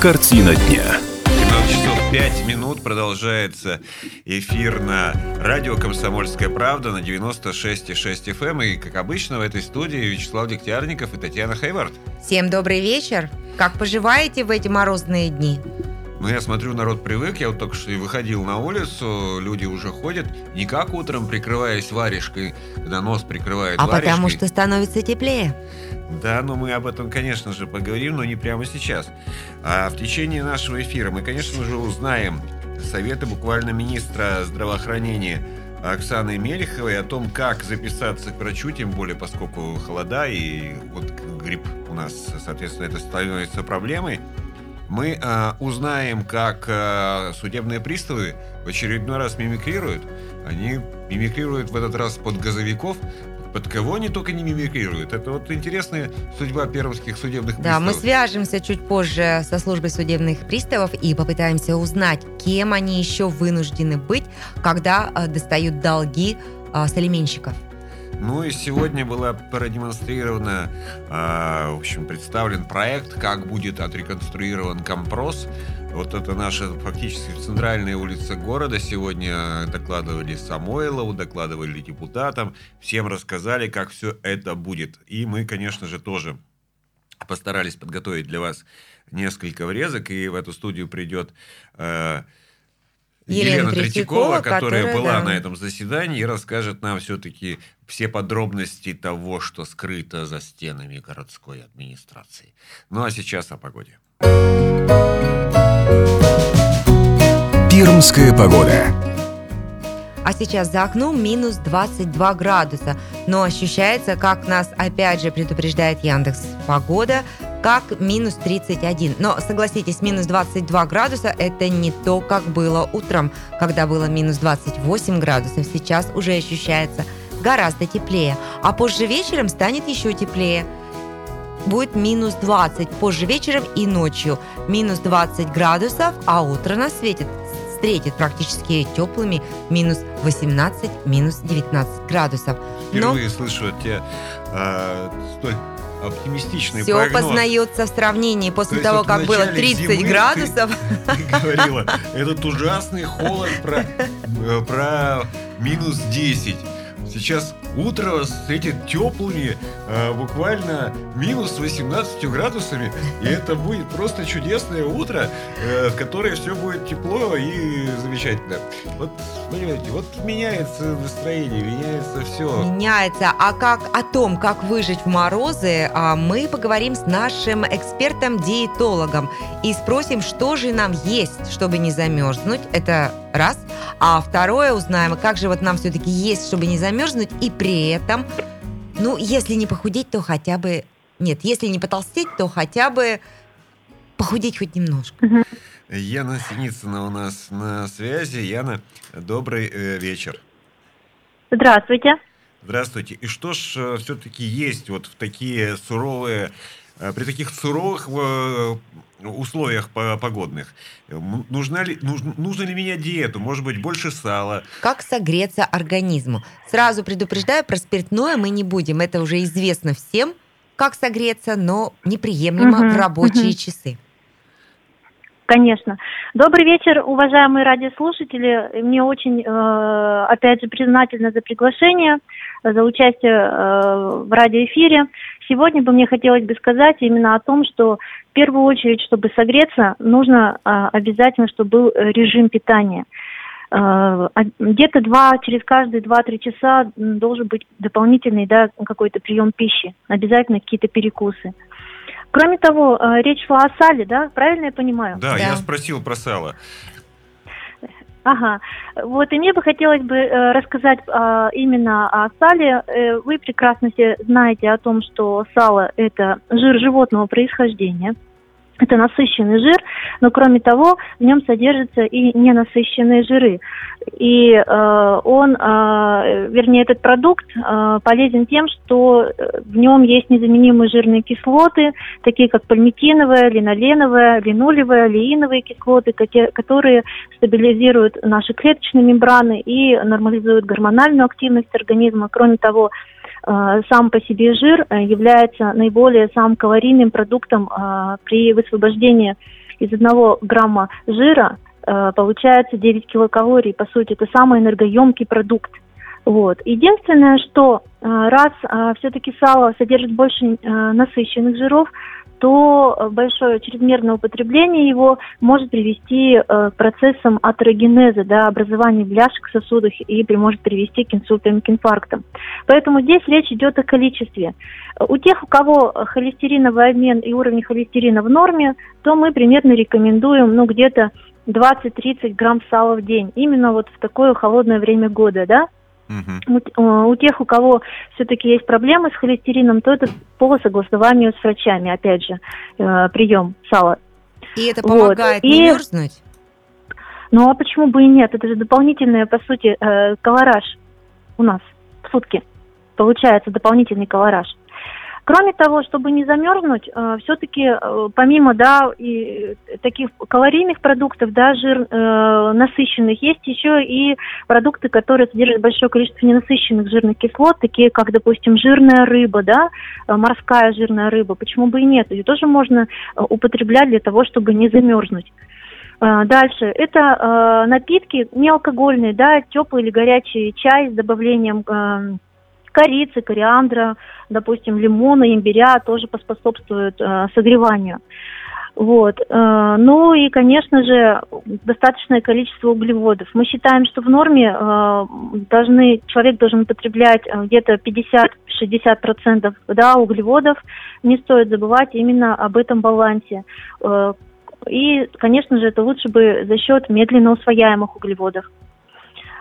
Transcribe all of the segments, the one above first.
Картина дня. 17 часов 5 минут продолжается эфир на радио «Комсомольская правда» на 96,6 FM. Эм. И, как обычно, в этой студии Вячеслав Дегтярников и Татьяна Хайвард. Всем добрый вечер. Как поживаете в эти морозные дни? Ну, я смотрю, народ привык. Я вот только что и выходил на улицу, люди уже ходят. Не как утром, прикрываясь варежкой, когда нос прикрывает А варежкой. потому что становится теплее. Да, но мы об этом, конечно же, поговорим, но не прямо сейчас. А в течение нашего эфира мы, конечно же, узнаем советы буквально министра здравоохранения Оксаны Мелеховой о том, как записаться к врачу, тем более поскольку холода и вот грипп у нас, соответственно, это становится проблемой. Мы э, узнаем, как э, судебные приставы в очередной раз мимикрируют. Они мимикрируют в этот раз под газовиков, под кого они только не мимикрируют. Это вот интересная судьба пермских судебных Да, приставов. мы свяжемся чуть позже со службой судебных приставов и попытаемся узнать, кем они еще вынуждены быть, когда э, достают долги э, с алименщиков. Ну и сегодня была продемонстрирована, э, в общем, представлен проект, как будет отреконструирован компрос. Вот это наша фактически центральная улица города. Сегодня докладывали Самойлову, докладывали депутатам. Всем рассказали, как все это будет. И мы, конечно же, тоже постарались подготовить для вас несколько врезок. И в эту студию придет э, Елена Елена Третьякова, которая, которая, была да. на этом заседании и расскажет нам все-таки все подробности того, что скрыто за стенами городской администрации. Ну а сейчас о погоде. Пермская погода. А сейчас за окном минус 22 градуса. Но ощущается, как нас опять же предупреждает Яндекс Погода, как минус 31. Но согласитесь, минус 22 градуса это не то, как было утром, когда было минус 28 градусов. Сейчас уже ощущается гораздо теплее. А позже вечером станет еще теплее. Будет минус 20 позже вечером и ночью. Минус 20 градусов, а утро нас светит встретит практически теплыми минус 18, минус 19 градусов. Но Впервые слышу от тебя а, столь оптимистичный все прогноз. познается в сравнении после То того, как было начале 30 зимы ты- градусов. Ты говорила, этот ужасный холод про, э, про минус 10. Сейчас утро встретит теплыми, э, буквально минус 18 градусами, и это будет просто чудесное утро, э, в которое все будет тепло и замечательно. Вот, понимаете, вот меняется настроение, меняется все. Меняется. А как о том, как выжить в морозы, а, мы поговорим с нашим экспертом-диетологом и спросим, что же нам есть, чтобы не замерзнуть. Это раз. А второе узнаем, как же вот нам все-таки есть, чтобы не замерзнуть, и при этом, ну, если не похудеть, то хотя бы... Нет, если не потолстеть, то хотя бы похудеть хоть немножко. Яна Синицына у нас на связи. Яна, добрый э, вечер. Здравствуйте. Здравствуйте. И что ж все-таки есть вот в такие суровые, э, при таких суровых э, условиях по- погодных? Нужна ли, нужно, нужно ли менять диету? Может быть, больше сала? Как согреться организму? Сразу предупреждаю, про спиртное мы не будем. Это уже известно всем, как согреться, но неприемлемо Мгм, в рабочие мгм. часы. Конечно. Добрый вечер, уважаемые радиослушатели. Мне очень, э, опять же, признательна за приглашение, э, за участие э, в радиоэфире. Сегодня бы мне хотелось бы сказать именно о том, что в первую очередь, чтобы согреться, нужно э, обязательно, чтобы был э, режим питания. Э, а- Где-то два, через каждые 2-3 часа должен быть дополнительный да, какой-то прием пищи. Обязательно какие-то перекусы. Кроме того, э, речь шла о сале, да? Правильно я понимаю? Да, Да. я спросил про сало. Ага. Вот, и мне бы хотелось бы э, рассказать а, именно о сале. Э, вы прекрасно все знаете о том, что сало – это жир животного происхождения. Это насыщенный жир, но кроме того, в нем содержатся и ненасыщенные жиры. И э, он, э, вернее, этот продукт э, полезен тем, что э, в нем есть незаменимые жирные кислоты, такие как пальмитиновая, линоленовая, линолевая, леиновые кислоты, которые стабилизируют наши клеточные мембраны и нормализуют гормональную активность организма. Кроме того, сам по себе жир э, является наиболее самым калорийным продуктом э, при высвобождении из одного грамма жира э, получается 9 килокалорий. По сути, это самый энергоемкий продукт. Вот. Единственное, что э, раз э, все-таки сало содержит больше э, насыщенных жиров, то большое чрезмерное употребление его может привести э, к процессам атерогенеза, да, образования бляшек в сосудах и может привести к инсультам, к инфарктам. Поэтому здесь речь идет о количестве. У тех, у кого холестериновый обмен и уровень холестерина в норме, то мы примерно рекомендуем ну, где-то 20-30 грамм сала в день. Именно вот в такое холодное время года, да. Угу. У, у тех, у кого все-таки есть проблемы с холестерином, то это по согласованию с врачами, опять же, э, прием сала. И это помогает вот. не и... мерзнуть? Ну а почему бы и нет? Это же дополнительный, по сути, э, колораж у нас в сутки. Получается дополнительный колораж. Кроме того, чтобы не замерзнуть, э, все-таки э, помимо да и таких калорийных продуктов, да, жир э, насыщенных, есть еще и продукты, которые содержат большое количество ненасыщенных жирных кислот, такие как, допустим, жирная рыба, да, э, морская жирная рыба. Почему бы и нет? Ее тоже можно употреблять для того, чтобы не замерзнуть. Дальше. Это э, напитки неалкогольные, да, теплый или горячий чай с добавлением э, корицы, кориандра, допустим, лимона, имбиря тоже поспособствуют э, согреванию. Вот. Э, ну и, конечно же, достаточное количество углеводов. Мы считаем, что в норме э, должны, человек должен употреблять э, где-то 50-60% да, углеводов. Не стоит забывать именно об этом балансе. И, конечно же, это лучше бы за счет медленно усвояемых углеводов.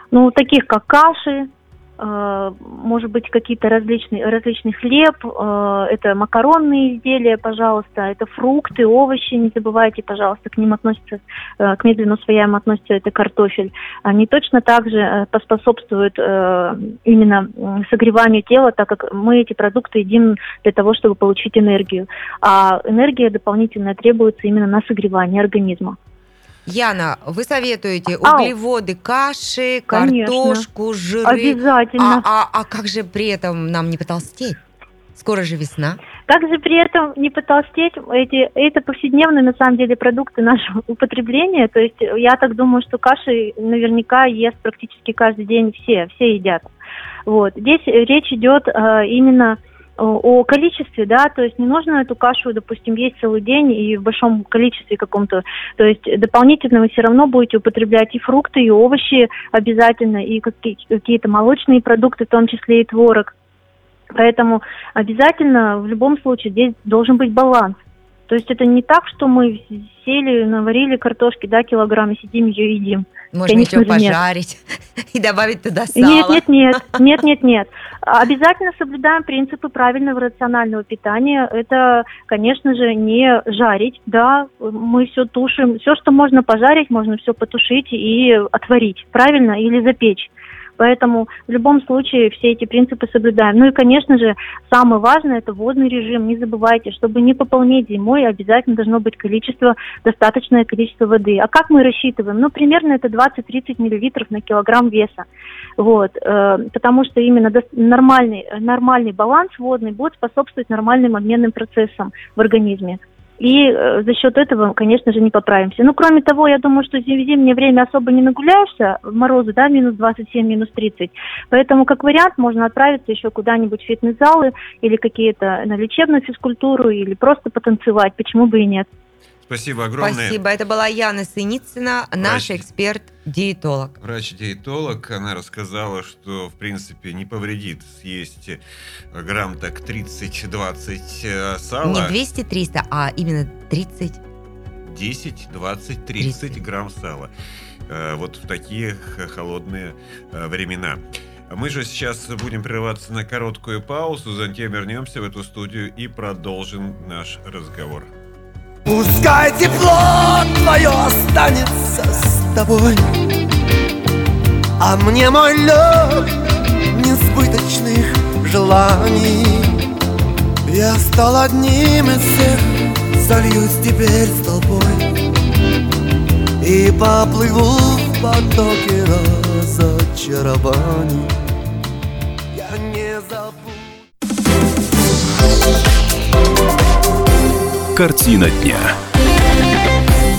Ну, таких как каши, может быть, какие-то различные, различный хлеб, э, это макаронные изделия, пожалуйста, это фрукты, овощи, не забывайте, пожалуйста, к ним относятся, э, к медленно усвояемым относится это картофель. Они точно так же поспособствуют именно согреванию тела, так как мы эти продукты едим для того, чтобы получить энергию. А энергия дополнительная требуется именно на согревание организма. Яна, вы советуете углеводы, каши, Конечно. картошку, жиры. Обязательно. А, а, а как же при этом нам не потолстеть? Скоро же весна. Как же при этом не потолстеть? Эти, это повседневные, на самом деле, продукты нашего употребления. То есть я так думаю, что каши наверняка ест практически каждый день все, все едят. Вот. Здесь речь идет э, именно о количестве, да, то есть не нужно эту кашу, допустим, есть целый день и в большом количестве каком-то, то есть дополнительно вы все равно будете употреблять и фрукты, и овощи обязательно, и какие-то молочные продукты, в том числе и творог. Поэтому обязательно в любом случае здесь должен быть баланс. То есть это не так, что мы сели, наварили картошки, да, килограмм, и сидим ее едим. Можно Конечно, пожарить нет. и добавить туда сало. Нет, нет, нет, нет, нет, нет. Обязательно соблюдаем принципы правильного рационального питания. Это, конечно же, не жарить, да, мы все тушим. Все, что можно пожарить, можно все потушить и отварить, правильно, или запечь. Поэтому в любом случае все эти принципы соблюдаем. Ну и, конечно же, самое важное – это водный режим. Не забывайте, чтобы не пополнить зимой, обязательно должно быть количество, достаточное количество воды. А как мы рассчитываем? Ну, примерно это 20-30 миллилитров на килограмм веса. Вот, э, потому что именно нормальный, нормальный баланс водный будет способствовать нормальным обменным процессам в организме. И э, за счет этого, конечно же, не поправимся. Ну, кроме того, я думаю, что в зимнее время особо не нагуляешься, в морозы, да, минус 27, минус 30. Поэтому, как вариант, можно отправиться еще куда-нибудь в фитнес-залы или какие-то на лечебную физкультуру, или просто потанцевать, почему бы и нет. Спасибо огромное. Спасибо. Это была Яна Синицына, наш эксперт-диетолог. Врач-диетолог. Она рассказала, что, в принципе, не повредит съесть грамм так 30-20 э, сала. Не 200-300, а именно 30. 10, 20, 30, 30. грамм сала. Э, вот в такие холодные э, времена. Мы же сейчас будем прерываться на короткую паузу, затем вернемся в эту студию и продолжим наш разговор. Пускай тепло твое останется с тобой. А мне мой лед несбыточных желаний. Я стал одним из всех, зальюсь теперь с толпой И поплыву в потоке разочарований Картина дня.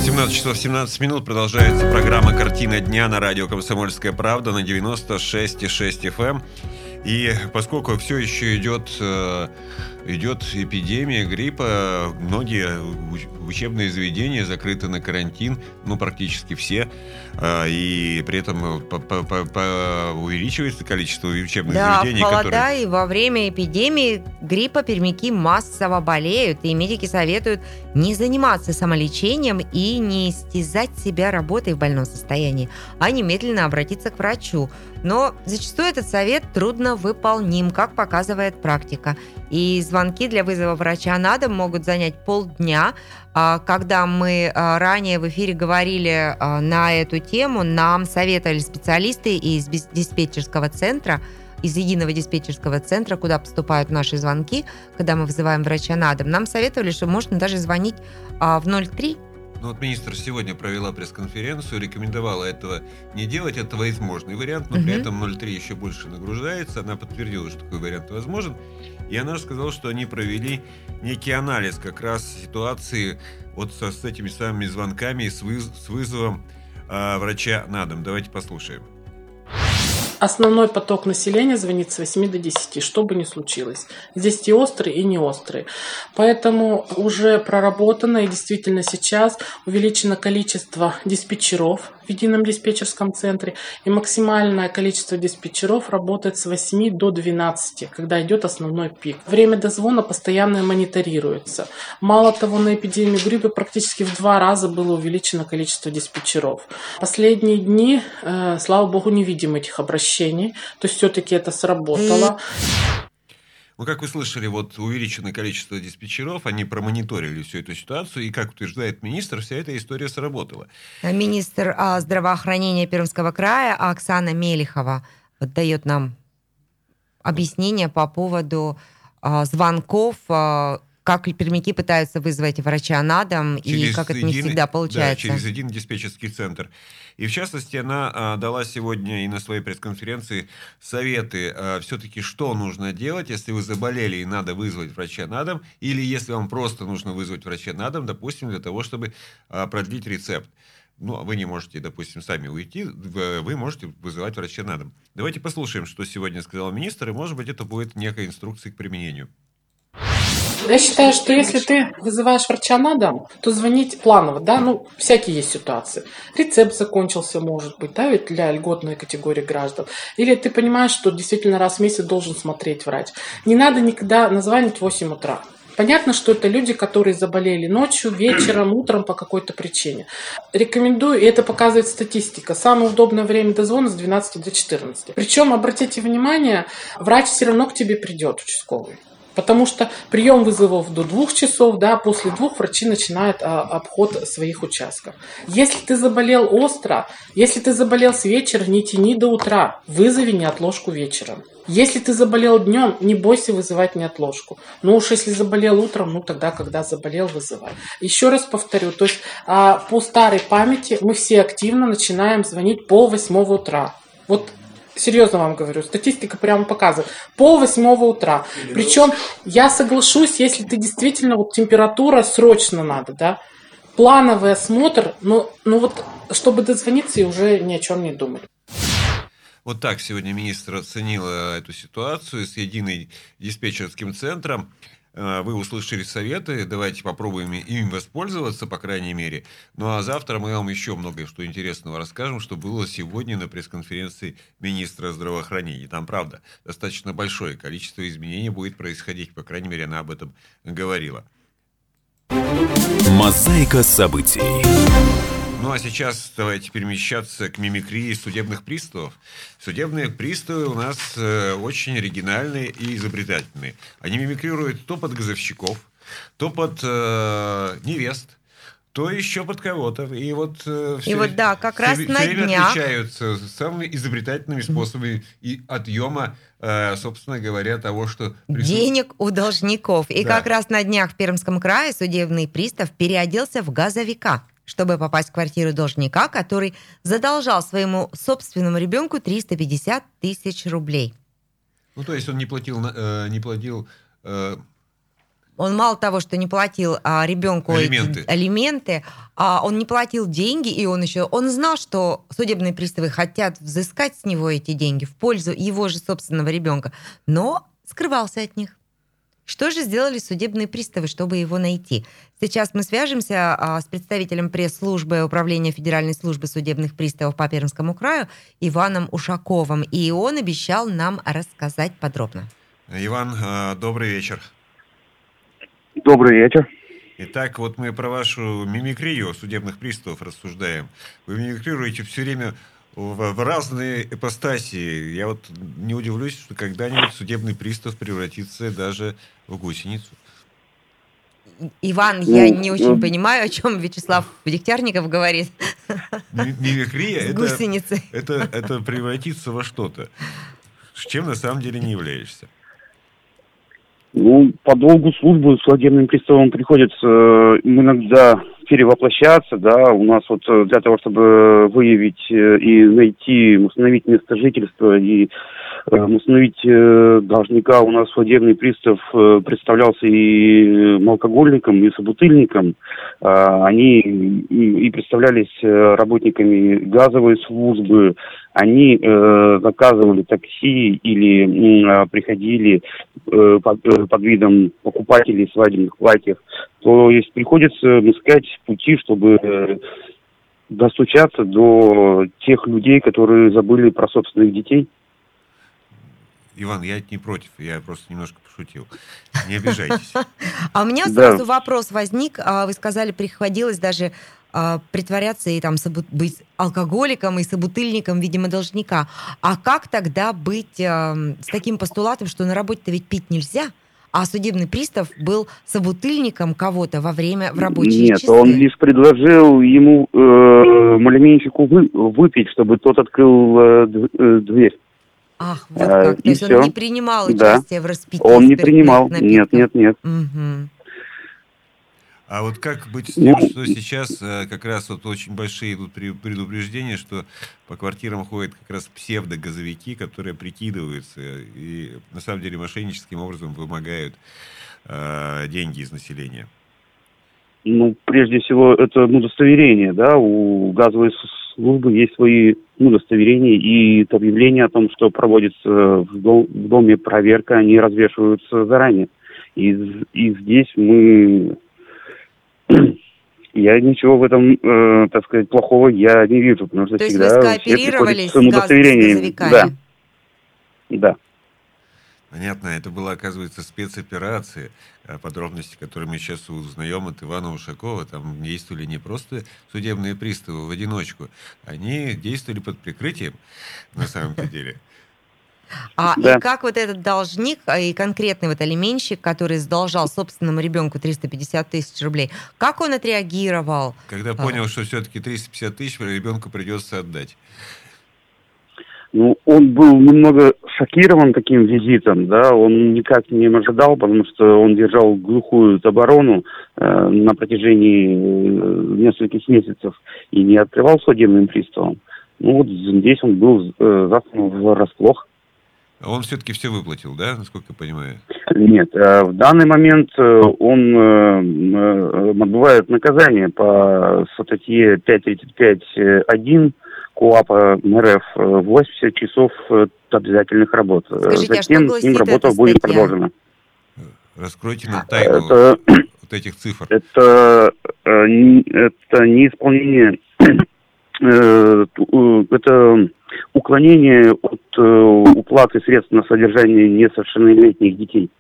17 часов 17 минут продолжается программа «Картина дня» на радио «Комсомольская правда» на 96,6 FM. Эм. И поскольку все еще идет, э, идет эпидемия гриппа, многие учебные заведения закрыты на карантин, ну, практически все, а, и при этом увеличивается количество учебных да, заведений, холода которые... и во время эпидемии гриппа пермяки массово болеют, и медики советуют не заниматься самолечением и не истязать себя работой в больном состоянии, а немедленно обратиться к врачу. Но зачастую этот совет трудно выполним, как показывает практика. И звонки для вызова врача на дом могут занять полдня, а, когда мы а, ранее в эфире говорили а, на эту тему, нам советовали специалисты из диспетчерского центра, из единого диспетчерского центра, куда поступают наши звонки, когда мы вызываем врача на дом, нам советовали, что можно даже звонить в 03 ну вот министр сегодня провела пресс-конференцию, рекомендовала этого не делать, это возможный вариант, но угу. при этом 0,3 еще больше нагружается. Она подтвердила, что такой вариант возможен. И она сказала, что они провели некий анализ как раз ситуации вот со, с этими самыми звонками, с, выз, с вызовом э, врача на дом. Давайте послушаем. Основной поток населения звонит с 8 до 10, что бы ни случилось. Здесь и острые, и не острые. Поэтому уже проработано и действительно сейчас увеличено количество диспетчеров в едином диспетчерском центре. И максимальное количество диспетчеров работает с 8 до 12, когда идет основной пик. Время дозвона постоянно мониторируется. Мало того, на эпидемию гриппа практически в два раза было увеличено количество диспетчеров. Последние дни, э, слава богу, не видим этих обращений. То есть все-таки это сработало. Ну, как вы слышали, вот увеличенное количество диспетчеров, они промониторили всю эту ситуацию, и, как утверждает министр, вся эта история сработала. Министр а, здравоохранения Пермского края Оксана Мелихова вот дает нам объяснение по поводу а, звонков а, как пермяки пытаются вызвать врача на дом, через и как это не всегда получается. Да, через один диспетчерский центр. И в частности, она а, дала сегодня и на своей пресс-конференции советы, а, все-таки что нужно делать, если вы заболели и надо вызвать врача на дом, или если вам просто нужно вызвать врача на дом, допустим, для того, чтобы а, продлить рецепт. Ну, а вы не можете, допустим, сами уйти, вы можете вызывать врача на дом. Давайте послушаем, что сегодня сказал министр, и, может быть, это будет некая инструкция к применению. Я считаю, что если ты вызываешь врача на дом, то звонить планово, да, ну, всякие есть ситуации. Рецепт закончился, может быть, да, ведь для льготной категории граждан. Или ты понимаешь, что действительно раз в месяц должен смотреть врач. Не надо никогда названивать в 8 утра. Понятно, что это люди, которые заболели ночью, вечером, утром по какой-то причине. Рекомендую, и это показывает статистика, самое удобное время дозвона с 12 до 14. Причем, обратите внимание, врач все равно к тебе придет, участковый. Потому что прием вызовов до двух часов, да, после двух врачи начинают а, обход своих участков. Если ты заболел остро, если ты заболел с вечера, не тяни до утра, вызови неотложку вечером. Если ты заболел днем, не бойся вызывать неотложку. Ну уж если заболел утром, ну тогда, когда заболел, вызывай. Еще раз повторю, то есть а, по старой памяти мы все активно начинаем звонить пол восьмого утра. Вот серьезно вам говорю, статистика прямо показывает, пол восьмого утра. Причем я соглашусь, если ты действительно, вот температура срочно надо, да, плановый осмотр, ну, ну вот, чтобы дозвониться и уже ни о чем не думать. Вот так сегодня министр оценил эту ситуацию с единым диспетчерским центром. Э, вы услышали советы, давайте попробуем им воспользоваться, по крайней мере. Ну а завтра мы вам еще много что интересного расскажем, что было сегодня на пресс-конференции министра здравоохранения. Там, правда, достаточно большое количество изменений будет происходить, по крайней мере, она об этом говорила. Мозаика событий. Ну а сейчас давайте перемещаться к мимикрии судебных приставов. Судебные приставы у нас э, очень оригинальные и изобретательные. Они мимикрируют то под газовщиков, то под э, невест, то еще под кого-то. И вот, э, все, и вот да, как все, раз все на время днях... отличаются самыми изобретательными способами и отъема, э, собственно говоря, того, что... Присутств... Денег у должников. И да. как раз на днях в Пермском крае судебный пристав переоделся в газовика чтобы попасть в квартиру должника, который задолжал своему собственному ребенку 350 тысяч рублей. Ну, то есть он не платил, э, не платил э, Он мало того, что не платил а, ребенку эти Алименты. алименты, а он не платил деньги, и он еще, он знал, что судебные приставы хотят взыскать с него эти деньги в пользу его же собственного ребенка, но скрывался от них. Что же сделали судебные приставы, чтобы его найти? Сейчас мы свяжемся а, с представителем пресс-службы Управления Федеральной службы судебных приставов по Пермскому краю Иваном Ушаковым. И он обещал нам рассказать подробно. Иван, э, добрый вечер. Добрый вечер. Итак, вот мы про вашу мимикрию судебных приставов рассуждаем. Вы мимикрируете все время в, в разные ипостаси. Я вот не удивлюсь, что когда-нибудь судебный пристав превратится даже в гусеницу. Иван, я Ну, не очень ну. понимаю, о чем Вячеслав Дегтярников говорит. Ми- Мимикрия это, гусеницей. это, это превратиться во что-то, с чем на самом деле не являешься. Ну, по долгу службы судебным приставам приходится э, иногда перевоплощаться, да, у нас вот э, для того, чтобы выявить э, и найти, установить место жительства и э, установить должника, у нас судебный пристав представлялся и алкоголиком, и собутыльником. А, Они и представлялись работниками газовой службы, они заказывали такси или а, приходили под видом покупателей свадебных платьев, то есть приходится искать пути, чтобы э, достучаться до тех людей, которые забыли про собственных детей. Иван, я не против, я просто немножко пошутил. Не обижайтесь. А у меня сразу вопрос возник. А, Вы сказали, приходилось даже а, притворяться и там быть алкоголиком и собутыльником, видимо, должника. А как тогда быть ам, с таким постулатом, что на работе-то ведь пить нельзя, а судебный пристав был собутыльником кого-то во время в рабочие Нет, часы? он лишь предложил ему э, малименщику вы- выпить, чтобы тот открыл э, э, дверь. Ах, вот А, как. То и есть он всё. не принимал Да. участие в распитии Он не принимал. Нет, напитков. нет, нет. Мгм. А вот как быть с тем, Ну, что сейчас э, как раз вот очень большие идут пре- предупреждения, что по квартирам ходят как раз псевдогазовики, которые прикидываются и на самом деле мошенническим образом вымогают э, деньги из населения. Ну, прежде всего, это ну, удостоверение, да, у газовой службы есть свои ну, удостоверения, и объявления о том, что проводится в, дом- в доме проверка, они развешиваются заранее. И, и здесь мы... Я ничего в этом, э, так сказать, плохого я не вижу, потому что То есть всегда вы все приходят скооперировались с удостоверением. Да, да. Понятно, это была, оказывается, спецоперация, э, подробности, которые мы сейчас узнаем от Ивана Ушакова. Там действовали не просто судебные приставы в одиночку, они действовали под прикрытием, на самом-то деле. А Да. и как вот этот должник а, и конкретный вот алименщик, который задолжал собственному ребенку 350 тысяч рублей, как он отреагировал? Когда понял, что все-таки 350 тысяч ребенку придется отдать. Ну, он был немного шокирован таким визитом, да, он никак не ожидал, потому что он держал глухую оборону э, на протяжении э, нескольких месяцев и не открывал судебным приставом. Ну, вот здесь он был э, застан врасплох. А он все-таки все выплатил, да, насколько я понимаю? Нет, э, в данный момент э, он э, отбывает наказание по статье 535.1 КОАПа РФ э, 80 часов обязательных работ. Скажите, а что Затем с гласит ним работа будет статья? продолжена. Раскройте А, нам тайну Это, вот этих цифр. это, не- это неисполнение, это уклонение от э, уплаты средств на содержание несовершеннолетних детей.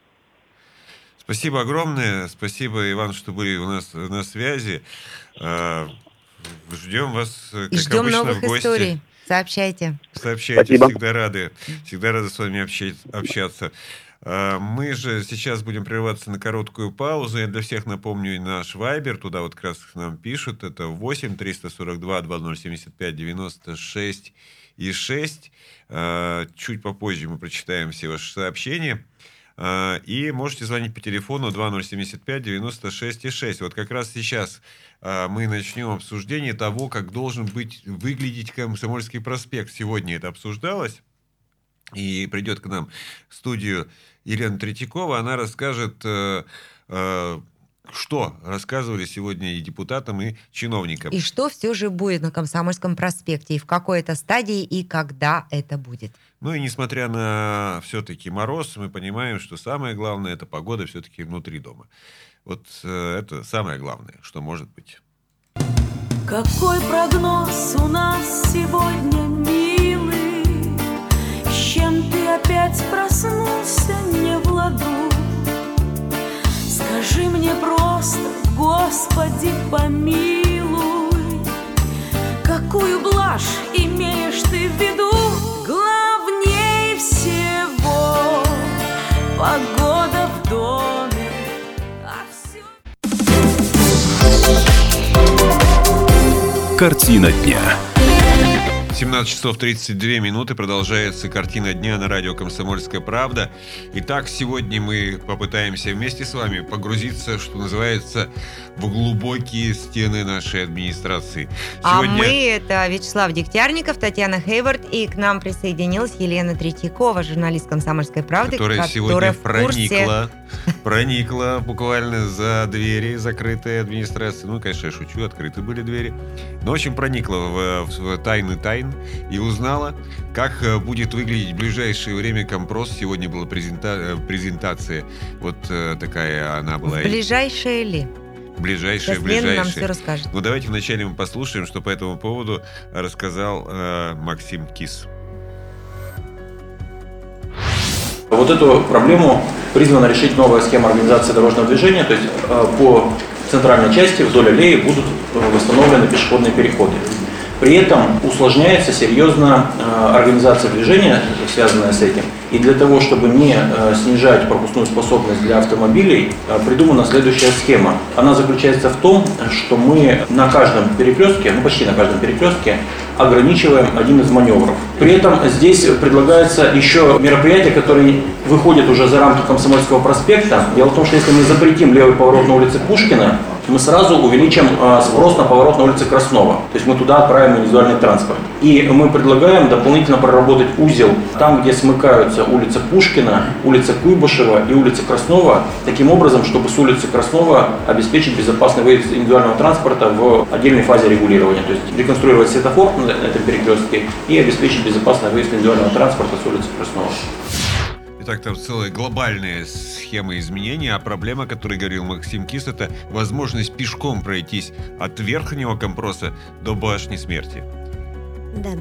Спасибо огромное. Спасибо, Иван, что были у нас на связи. Ждем вас, э, И как ждем обычно, новых в гости. историй. Сообщайте. Сообщайте, Спасибо. всегда рады, всегда рады с вами общать- общаться. А, Мы же сейчас будем прерываться на короткую паузу. Я для всех напомню наш Вайбер. Туда вот как раз нам пишут. Это 8 342 2075 96 и 6. А, Чуть попозже мы прочитаем все ваши сообщения. А, И можете звонить по телефону 2075 96 и 6. Вот как раз сейчас мы начнем обсуждение того, как должен быть выглядеть Комсомольский проспект. Сегодня это обсуждалось. И придет к нам в студию Елена Третьякова, она расскажет, э, э, что рассказывали сегодня и депутатам, и чиновникам. И что все же будет на Комсомольском проспекте, и в какой это стадии, и когда это будет. Ну и несмотря на все-таки мороз, мы понимаем, что самое главное это погода все-таки внутри дома. Вот э, это самое главное, что может быть. Какой прогноз у нас сегодня, милый? Чем ты опять проснулся не в ладу? Скажи мне просто, Господи, помилуй, Какую блажь имеешь ты в виду? Главнее всего погода в доме, а все... Картина дня. 17 часов 32 минуты продолжается картина дня на радио «Комсомольская правда». Итак, сегодня мы попытаемся вместе с вами погрузиться, что называется, в глубокие стены нашей администрации. А мы это Вячеслав Дегтярников, Татьяна Хейвард, и к нам присоединилась Елена Третьякова, журналист «Комсомольской правды», которая, которая сегодня в курсе... проникла, проникла буквально за двери закрытой администрации. Ну, конечно, я шучу, открыты были двери. Но, в общем, проникла в, в тайны тайн и узнала, как э, будет выглядеть в ближайшее время компрос. Сегодня была презента... э, презентация, вот э, такая она была. В ближайшее ли? Ближайшее, Сейчас ближайшее. нам все расскажет. Ну, давайте вначале мы послушаем, что по этому поводу рассказал э, Максим Кис. Вот эту проблему призвана решить новая схема организации дорожного движения, то есть э, по центральной части вдоль аллеи будут э, восстановлены пешеходные переходы. При этом усложняется серьезно э, организация движения, связанная с этим. И для того, чтобы не снижать пропускную способность для автомобилей, придумана следующая схема. Она заключается в том, что мы на каждом перекрестке, ну почти на каждом перекрестке, ограничиваем один из маневров. При этом здесь предлагается еще мероприятие, которое выходит уже за рамки Комсомольского проспекта. Дело в том, что если мы запретим левый поворот на улице Пушкина, мы сразу увеличим э, спрос на поворот на улице Краснова. То есть мы туда отправим индивидуальный транспорт. И мы предлагаем дополнительно проработать узел там, где смыкаются улица Пушкина, улица Куйбышева и улица Краснова, таким образом, чтобы с улицы Краснова обеспечить безопасный выезд индивидуального транспорта в отдельной фазе регулирования. То есть реконструировать светофор на этом перекрестке и обеспечить безопасный выезд индивидуального транспорта с улицы Краснова. Итак, там целая глобальная схема изменений, а проблема, о которой говорил Максим Кис, это возможность пешком пройтись от верхнего компроса до башни смерти. Да.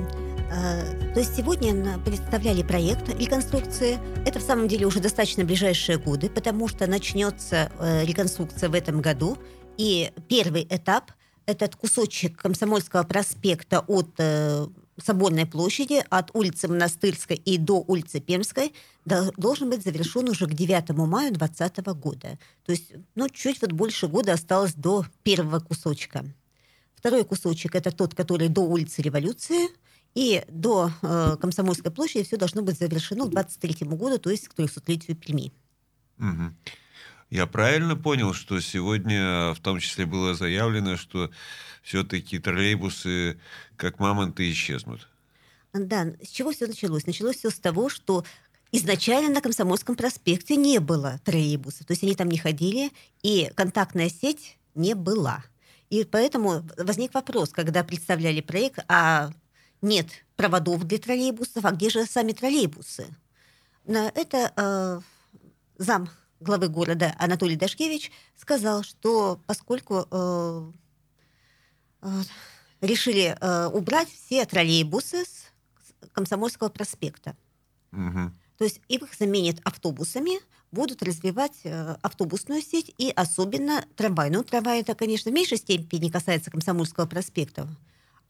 А, То есть сегодня представляли проект реконструкции. Это в самом деле уже достаточно ближайшие годы, потому что начнется э, реконструкция в этом году. И первый этап – этот кусочек Комсомольского проспекта от э, Соборной площади, от улицы Монастырской и до улицы Пермской, до- должен быть завершен уже к 9 мая 2020 года. То есть, ну, чуть вот больше года осталось до первого кусочка. Второй кусочек – это тот, который до улицы Революции, и до э, Комсомольской площади все должно быть завершено к 23 году, то есть к 300-летию Перми. Мгм. Я правильно понял, что сегодня в том числе было заявлено, что все-таки троллейбусы как мамонты исчезнут? Да, с чего все началось? Началось все с того, что изначально на Комсомольском проспекте не было троллейбусов, то есть они там не ходили, и контактная сеть не была. И поэтому возник вопрос, когда представляли проект, а нет проводов для троллейбусов, а где же сами троллейбусы? На это э, зам главы города Анатолий Дашкевич сказал, что поскольку э, э, решили э, убрать все троллейбусы с Комсомольского проспекта, Мгм. то есть их заменят автобусами, будут развивать э, автобусную сеть и особенно трамвай. Ну, трамвай это, конечно, в меньшей степени касается Комсомольского проспекта.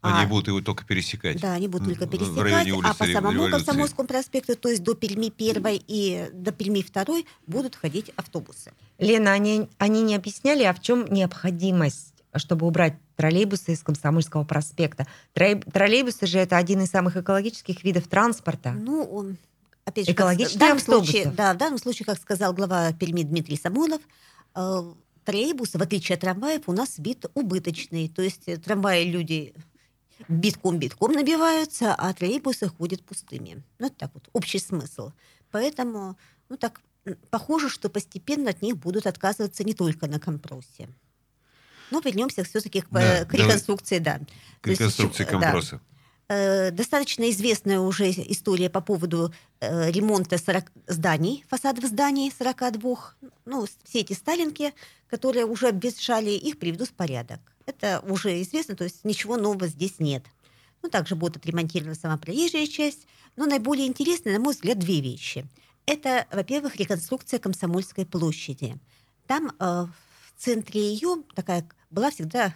Они А- будут его только пересекать. Да, они будут только пересекать, а по самому. Комсомольскому проспекту, то есть до Перми 1 и до Перми 2 будут ходить автобусы. Лена, они, они не объясняли, а в чем необходимость, чтобы убрать троллейбусы из Комсомольского проспекта? Троллей- Троллейбусы же это один из самых экологических видов транспорта. Ну, он, опять же, как- Экологичнее в данном случае, да, в данном случае, как сказал глава Перми Дмитрий Самойлов, э, троллейбусы, в отличие от трамваев, у нас вид убыточный. То есть э, трамваи люди битком-битком набиваются, а троллейбусы ходят пустыми. Ну, это так вот, общий смысл. Поэтому, ну, так похоже, что постепенно от них будут отказываться не только на компросе. Но вернемся все-таки к, да, к реконструкции, да. К реконструкции есть, компроса. Да. Э, достаточно известная уже история по поводу э, ремонта 40 зданий, фасадов зданий 42. Ну, все эти сталинки, которые уже обветшали, их приведут в порядок. Это уже известно, то есть ничего нового здесь нет. Ну, также будет отремонтирована сама проезжая часть. Но наиболее интересны, на мой взгляд, две вещи. Это, во-первых, реконструкция Комсомольской площади. Там э, в центре ее такая была всегда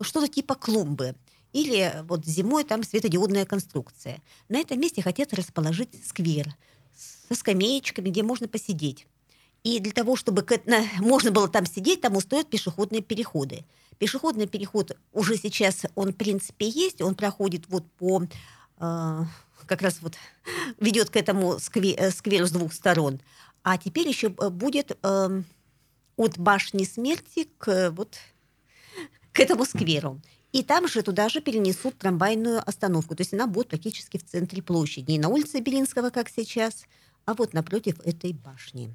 что-то типа клумбы. Или вот зимой там светодиодная конструкция. На этом месте хотят расположить сквер со скамеечками, где можно посидеть. И для того, чтобы можно было там сидеть, там устроят пешеходные переходы. Пешеходный переход уже сейчас, он в принципе есть, он проходит вот по э, как раз вот ведет к этому э, скверу с двух сторон. А теперь еще э, будет э, от башни смерти к вот к этому скверу. И там же туда же перенесут трамвайную остановку. То есть она будет практически в центре площади. Не на улице Белинского, как сейчас, а вот напротив этой башни.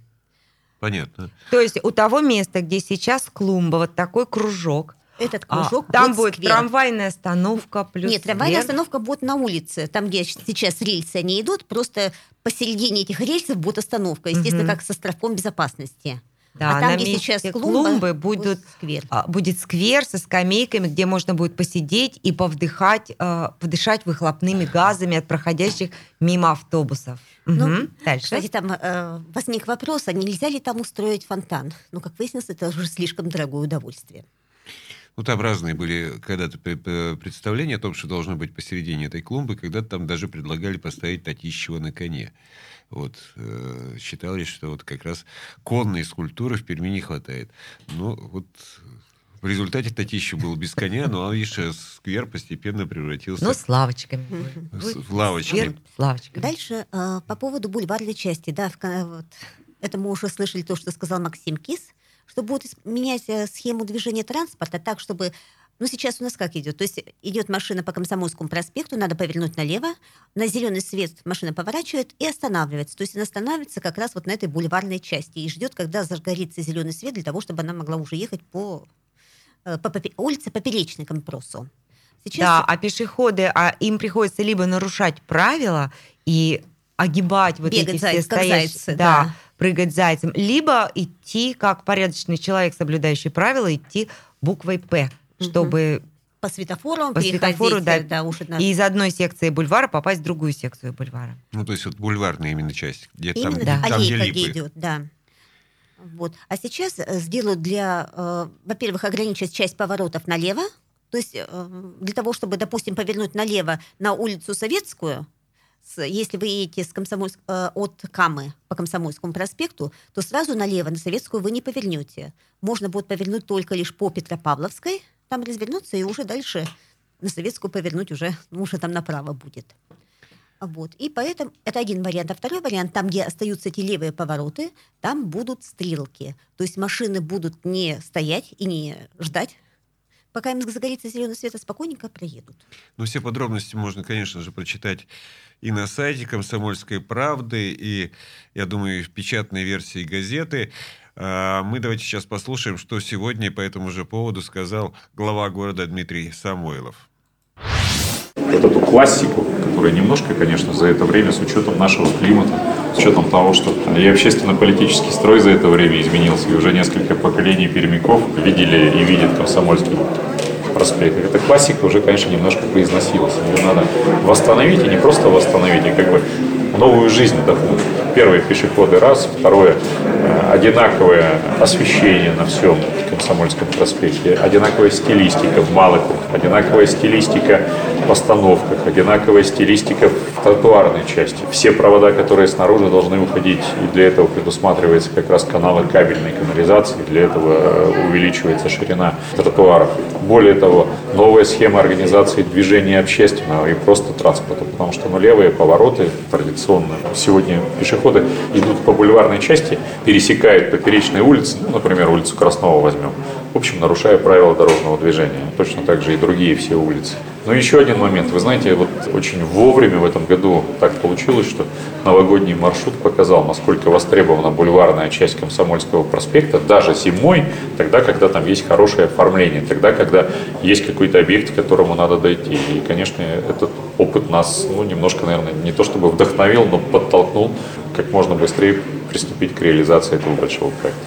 Понятно. То есть у того места, где сейчас клумба, вот такой кружок, этот а, кружок а, там будет сквер. трамвайная остановка плюс Нет, трамвайная сквер. остановка будет на улице, там, где сейчас рельсы они идут, просто посередине этих рельсов будет остановка, естественно, угу. как со островком безопасности. Да, а там, на где сейчас клумба, клумбы будут, сквер. А, будет сквер со скамейками, где можно будет посидеть и повдыхать, э, подышать выхлопными газами от проходящих мимо автобусов. Ну, угу. Дальше. Кстати, там э, возник вопрос, а нельзя ли там устроить фонтан? Ну, как выяснилось, это уже слишком дорогое удовольствие. Ну, там разные были когда-то представления о том, что должно быть посередине этой клумбы, когда-то там даже предлагали поставить Татищева на коне. Вот, э, считалось, что вот как раз конной скульптуры в Перми не хватает. Ну, вот в результате Татищев был без коня, но, видишь, сквер постепенно превратился... Ну, с лавочками. С, лавочками. С лавочками. Дальше э, по поводу бульварной части. Да, в, вот, это мы уже слышали то, что сказал Максим Кис, что будут менять э, схему движения транспорта так, чтобы ну, сейчас у нас как идет? То есть идет машина по Комсомольскому проспекту, надо повернуть налево, на зеленый свет машина поворачивает и останавливается. То есть она останавливается как раз вот на этой бульварной части и ждет, когда загорится зеленый свет для того, чтобы она могла уже ехать по, э, по, по улице Поперечной Компросу. Сейчас... Да, а пешеходы, а им приходится либо нарушать правила и огибать вот Бегать эти все стоящие, да, да, прыгать зайцем, либо идти как порядочный человек, соблюдающий правила, идти буквой П чтобы по светофору по светофору, да, да, уж это... и из одной секции бульвара попасть в другую секцию бульвара. Ну, то есть вот бульварная именно часть, где именно, там, да. там где липы. идет, да. Вот. А сейчас э, сделают для, э, во-первых, ограничить часть поворотов налево, то есть э, для того, чтобы, допустим, повернуть налево на улицу Советскую, если вы едете с Комсомольск, э, от Камы по Комсомольскому проспекту, то сразу налево на Советскую вы не повернете. Можно будет повернуть только лишь по Петропавловской, там развернуться и уже дальше на Советскую повернуть уже, ну, уже там направо будет. Вот. И поэтому это один вариант. А второй вариант, там, где остаются эти левые повороты, там будут стрелки. То есть машины будут не стоять и не ждать, пока им загорится зеленый свет, а спокойненько проедут. Ну, все подробности можно, конечно же, прочитать и на сайте «Комсомольской правды», и, я думаю, в печатной версии газеты. А, мы давайте сейчас послушаем, что сегодня по этому же поводу сказал глава города Дмитрий Самойлов. Вот эту классику, которая немножко, конечно, за это время, с учетом нашего климата, с учетом того, что и общественно-политический строй за это время изменился, и уже несколько поколений пермяков видели и видят Комсомольский проспект. Эта классика уже, конечно, немножко поизносилась. Ее надо восстановить, и не просто восстановить, а как бы новую жизнь вдохнуть. Первые пешеходы раз, второе э, одинаковое освещение на всем Комсомольском проспекте, одинаковая стилистика в малых, одинаковая стилистика в постановках, одинаковая стилистика тротуарной части. Все провода, которые снаружи, должны уходить, и для этого предусматривается как раз каналы кабельной канализации, для этого э, увеличивается ширина тротуаров. Более того, новая схема организации движения общественного и просто транспорта, потому что ну, левые повороты традиционно сегодня пешеходы идут по бульварной части, пересекают поперечные улицы, ну, например, улицу Краснова возьмем, в общем, нарушая правила дорожного движения. Точно так же и другие все улицы. Но еще один момент. Вы знаете, вот очень вовремя в этом году так получилось, что новогодний маршрут показал, насколько востребована бульварная часть Комсомольского проспекта, даже зимой, тогда, когда там есть хорошее оформление, тогда, когда есть какой-то объект, к которому надо дойти. И, конечно, этот опыт нас, ну, немножко, наверное, не то чтобы вдохновил, но подтолкнул как можно быстрее приступить к реализации этого большого проекта.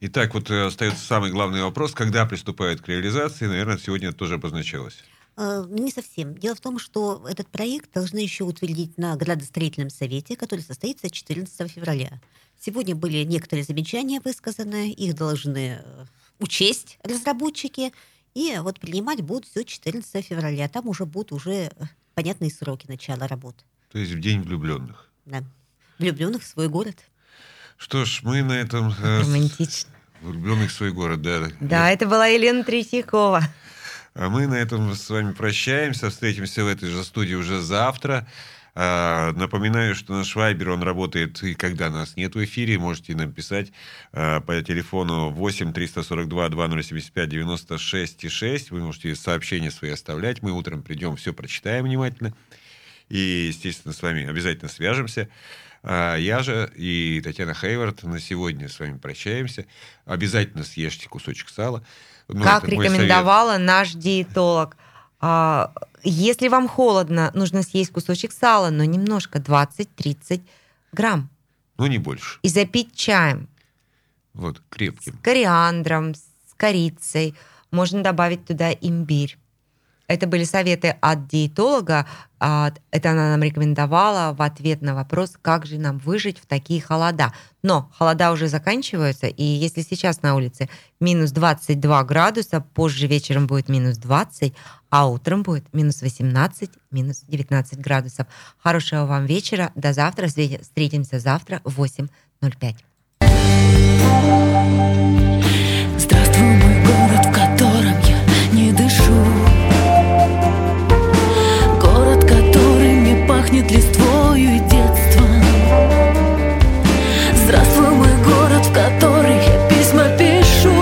Итак, вот э, остается самый главный вопрос, когда приступают к реализации, наверное, сегодня это тоже обозначалось. Э, Не совсем. Дело в том, что этот проект должны еще утвердить на градостроительном совете, который состоится 14 февраля. Сегодня были некоторые замечания высказаны, их должны э, учесть разработчики, и вот принимать будут все 14 февраля. Там уже будут уже э, понятные сроки начала работ. То есть в день влюбленных. Да. Влюбленных в свой город. Что ж, мы на этом... э, Романтично. Влюбленных в свой город, да. Да, это была Елена Третьякова. А мы на этом с вами прощаемся. Встретимся в этой же студии уже завтра. А, Напоминаю, что наш Вайбер, он работает и когда нас нет в эфире. Можете нам писать а, по телефону 8 342 2075 96 6. Вы можете сообщения свои оставлять. Мы утром придем, все прочитаем внимательно. И, естественно, с вами обязательно свяжемся. А Я же и Татьяна Хейвард на сегодня с вами прощаемся. Обязательно съешьте кусочек сала. Ну, как мой совет. рекомендовала наш диетолог. А, Если вам холодно, нужно съесть кусочек сала, но немножко, 20-30 грамм. Ну, не больше. И запить чаем Вот, крепким. с кориандром, с корицей. Можно добавить туда имбирь. Это были советы от диетолога. А, Это она нам рекомендовала в ответ на вопрос, как же нам выжить в такие холода. Но холода уже заканчиваются, и если сейчас на улице минус 22 градуса, позже вечером будет минус 20, а утром будет минус 18, минус 19 градусов. Хорошего вам вечера. До завтра. Встре- Встретимся завтра в 8.05. Здравствуй, пахнет листвою и детством Здравствуй, мой город, в который я письма пишу.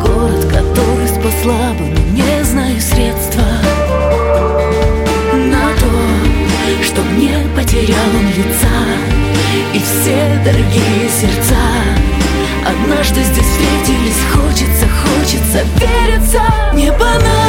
Город, который спасла бы, но не знаю средства. На то, чтоб не потерял он лица. И все дорогие сердца. Однажды здесь встретились, хочется, хочется вериться. Не банально